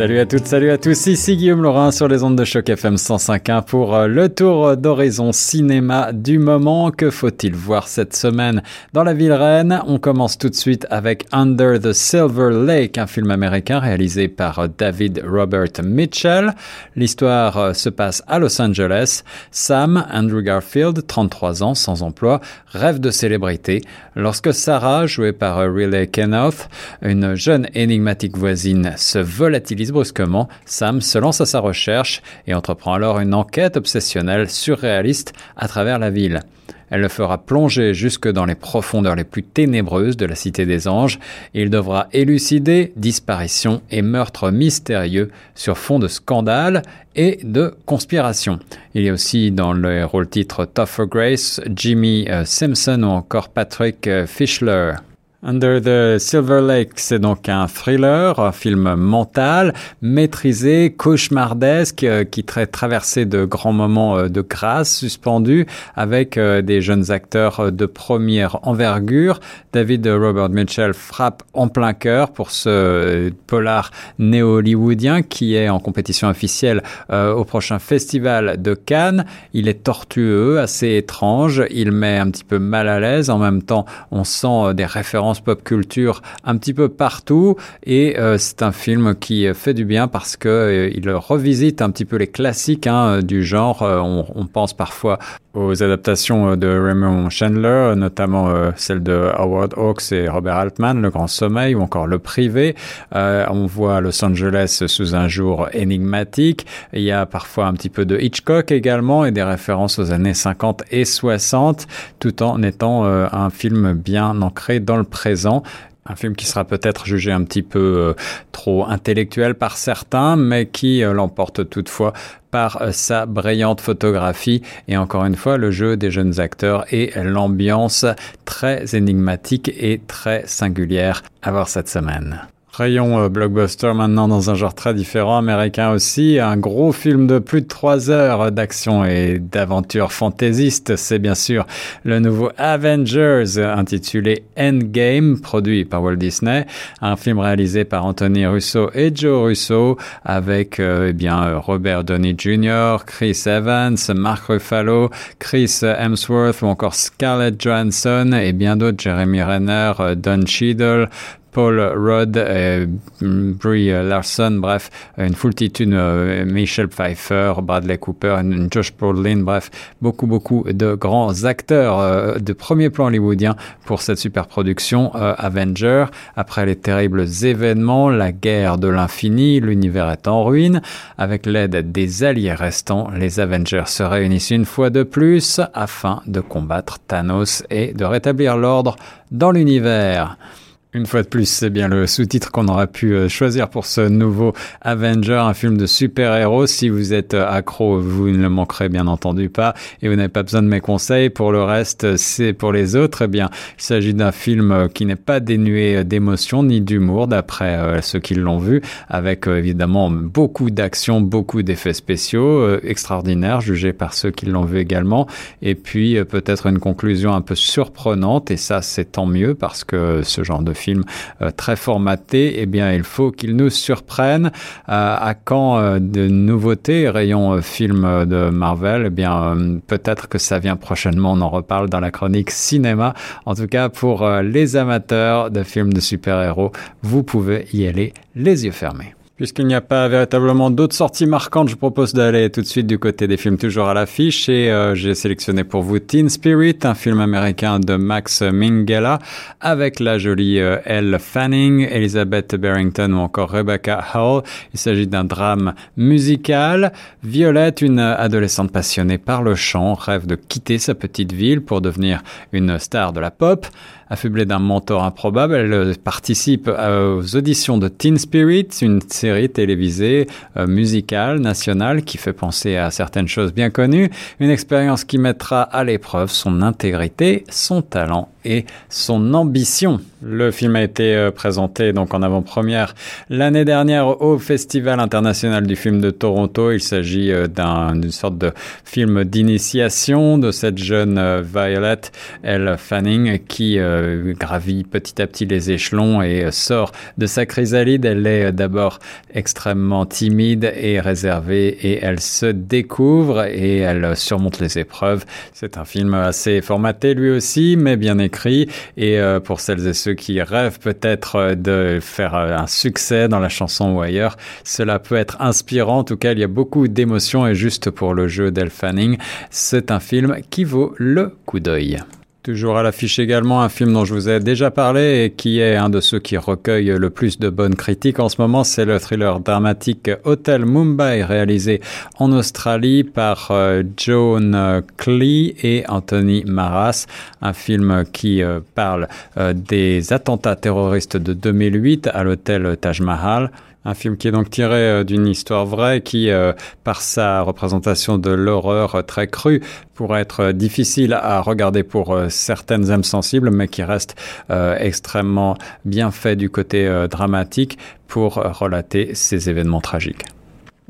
Salut à toutes, salut à tous, ici Guillaume Laurin sur les ondes de choc FM 105.1 pour euh, le tour d'horizon cinéma du moment. Que faut-il voir cette semaine dans la ville reine? On commence tout de suite avec Under the Silver Lake, un film américain réalisé par euh, David Robert Mitchell. L'histoire euh, se passe à Los Angeles. Sam, Andrew Garfield, 33 ans, sans emploi, rêve de célébrité lorsque Sarah, jouée par Riley Kenoth, une jeune énigmatique voisine, se volatilise brusquement, Sam se lance à sa recherche et entreprend alors une enquête obsessionnelle surréaliste à travers la ville. Elle le fera plonger jusque dans les profondeurs les plus ténébreuses de la Cité des Anges et il devra élucider disparitions et meurtres mystérieux sur fond de scandales et de conspiration. Il y a aussi dans le rôle titre Tougher Grace, Jimmy euh, Simpson ou encore Patrick euh, Fischler. Under the Silver Lake, c'est donc un thriller, un film mental, maîtrisé, cauchemardesque, euh, qui traite traversé de grands moments euh, de grâce suspendus, avec euh, des jeunes acteurs de première envergure. David Robert Mitchell frappe en plein cœur pour ce polar néo-hollywoodien qui est en compétition officielle au prochain festival de Cannes. Il est tortueux, assez étrange, il met un petit peu mal à l'aise. En même temps, on sent des références pop culture un petit peu partout et euh, c'est un film qui fait du bien parce que euh, il revisite un petit peu les classiques hein, du genre. Euh, on, on, pense parfois aux adaptations de Raymond Chandler, notamment celle de Howard Hawks et Robert Altman, Le Grand Sommeil ou encore Le Privé. on voit Los Angeles sous un jour énigmatique. Il y a parfois un petit peu de Hitchcock également et des références aux années 50 et 60, tout en étant un film bien ancré dans le présent. Un film qui sera peut-être jugé un petit peu euh, trop intellectuel par certains, mais qui euh, l'emporte toutefois par euh, sa brillante photographie et encore une fois le jeu des jeunes acteurs et l'ambiance très énigmatique et très singulière à voir cette semaine. Rayon euh, blockbuster maintenant dans un genre très différent, américain aussi. Un gros film de plus de trois heures d'action et d'aventure fantaisiste. C'est bien sûr le nouveau Avengers intitulé Endgame, produit par Walt Disney. Un film réalisé par Anthony Russo et Joe Russo avec euh, eh bien Robert Downey Jr., Chris Evans, Mark Ruffalo, Chris Hemsworth ou encore Scarlett Johansson et bien d'autres, Jeremy Renner, euh, Don Cheadle, Paul Rudd, et Brie Larson, bref, une foultitude, euh, Michelle Pfeiffer, Bradley Cooper, Josh Brolin, bref, beaucoup, beaucoup de grands acteurs euh, de premier plan hollywoodien pour cette super production euh, Avenger. Après les terribles événements, la guerre de l'infini, l'univers est en ruine. Avec l'aide des alliés restants, les Avengers se réunissent une fois de plus afin de combattre Thanos et de rétablir l'ordre dans l'univers. Une fois de plus, c'est bien le sous-titre qu'on aurait pu euh, choisir pour ce nouveau Avenger, un film de super-héros. Si vous êtes euh, accro, vous ne le manquerez bien entendu pas et vous n'avez pas besoin de mes conseils. Pour le reste, c'est pour les autres. Eh bien, il s'agit d'un film euh, qui n'est pas dénué d'émotion ni d'humour d'après ceux qui l'ont vu, avec évidemment beaucoup d'action, beaucoup d'effets spéciaux extraordinaires jugés par ceux qui l'ont vu également. Et puis peut-être une conclusion un peu surprenante et ça c'est tant mieux parce que ce genre de film euh, très formaté, eh bien, il faut qu'il nous surprenne. Euh, à quand euh, de nouveautés, rayon film de Marvel? Eh bien, peut-être que ça vient prochainement. On en reparle dans la chronique cinéma. En tout cas, pour les amateurs de films de super-héros, vous pouvez y aller les yeux fermés. Puisqu'il n'y a pas véritablement d'autres sorties marquantes, je propose d'aller tout de suite du côté des films toujours à l'affiche et euh, j'ai sélectionné pour vous Teen Spirit, un film américain de Max Minghella avec la jolie euh, Elle Fanning, Elizabeth Barrington ou encore Rebecca Hall. Il s'agit d'un drame musical. Violette, une adolescente passionnée par le chant, rêve de quitter sa petite ville pour devenir une star de la pop. Affublée d'un mentor improbable, elle euh, participe aux auditions de Teen Spirit, une série télévisée euh, musicale nationale qui fait penser à certaines choses bien connues, une expérience qui mettra à l'épreuve son intégrité, son talent et son ambition. Le film a été euh, présenté donc en avant-première l'année dernière au Festival international du film de Toronto. Il s'agit euh, d'une sorte de film d'initiation de cette jeune euh, Violet L. Fanning qui gravit petit à petit les échelons et sort de sa chrysalide. Elle est d'abord extrêmement timide et réservée et elle se découvre et elle surmonte les épreuves. C'est un film assez formaté lui aussi, mais bien écrit. Et pour celles et ceux qui rêvent peut-être euh, de faire euh, un succès dans la chanson ou ailleurs, cela peut être inspirant. En tout cas, il y a beaucoup d'émotions et juste pour le jeu d'El Fanning, c'est un film qui vaut le coup d'œil. Toujours à l'affiche également un film dont je vous ai déjà parlé et qui est un de ceux qui recueille le plus de bonnes critiques en ce moment, c'est le thriller dramatique Hotel Mumbai réalisé en Australie par euh, Joan Clee et Anthony Maras, un film qui euh, parle euh, des attentats terroristes de 2008 à l'hôtel Taj Mahal. Un film qui est donc tiré euh, d'une histoire vraie qui, euh, par sa représentation de l'horreur très crue, pourrait être difficile à regarder pour euh, certaines âmes sensibles, mais qui reste extrêmement bien fait du côté dramatique pour relater ces événements tragiques.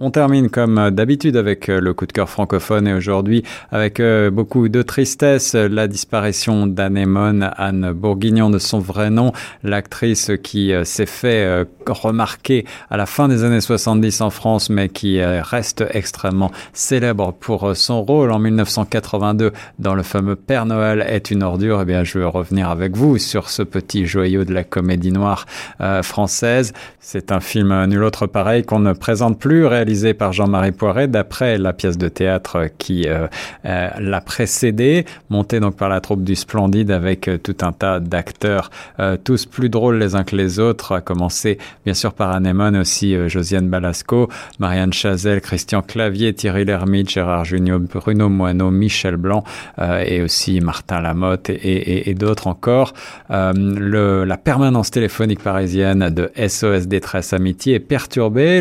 On termine comme euh, d'habitude avec euh, le coup de cœur francophone et aujourd'hui avec euh, beaucoup de tristesse la disparition d'Anémone, Anne Bourguignon de son vrai nom, l'actrice qui s'est fait remarquer à la fin des années 70 en France mais qui reste extrêmement célèbre pour son rôle en 1982 dans le fameux Père Noël est une ordure. Eh bien, je veux revenir avec vous sur ce petit joyau de la comédie noire française. C'est un film nul autre pareil qu'on ne présente plus, par Jean-Marie Poiret d'après la pièce de théâtre qui euh, euh, l'a précédé, montée donc par la troupe du Splendide avec euh, tout un tas d'acteurs, tous plus drôles les uns que les autres, à commencer bien sûr par Anémone, aussi Josiane Balasco, Marianne Chazelle, Christian Clavier, Thierry Lhermitte, Gérard Junior, Bruno Moineau, Michel Blanc et aussi Martin Lamotte et, d'autres encore. Le, la permanence téléphonique parisienne de SOS Détresse Amitié est perturbée.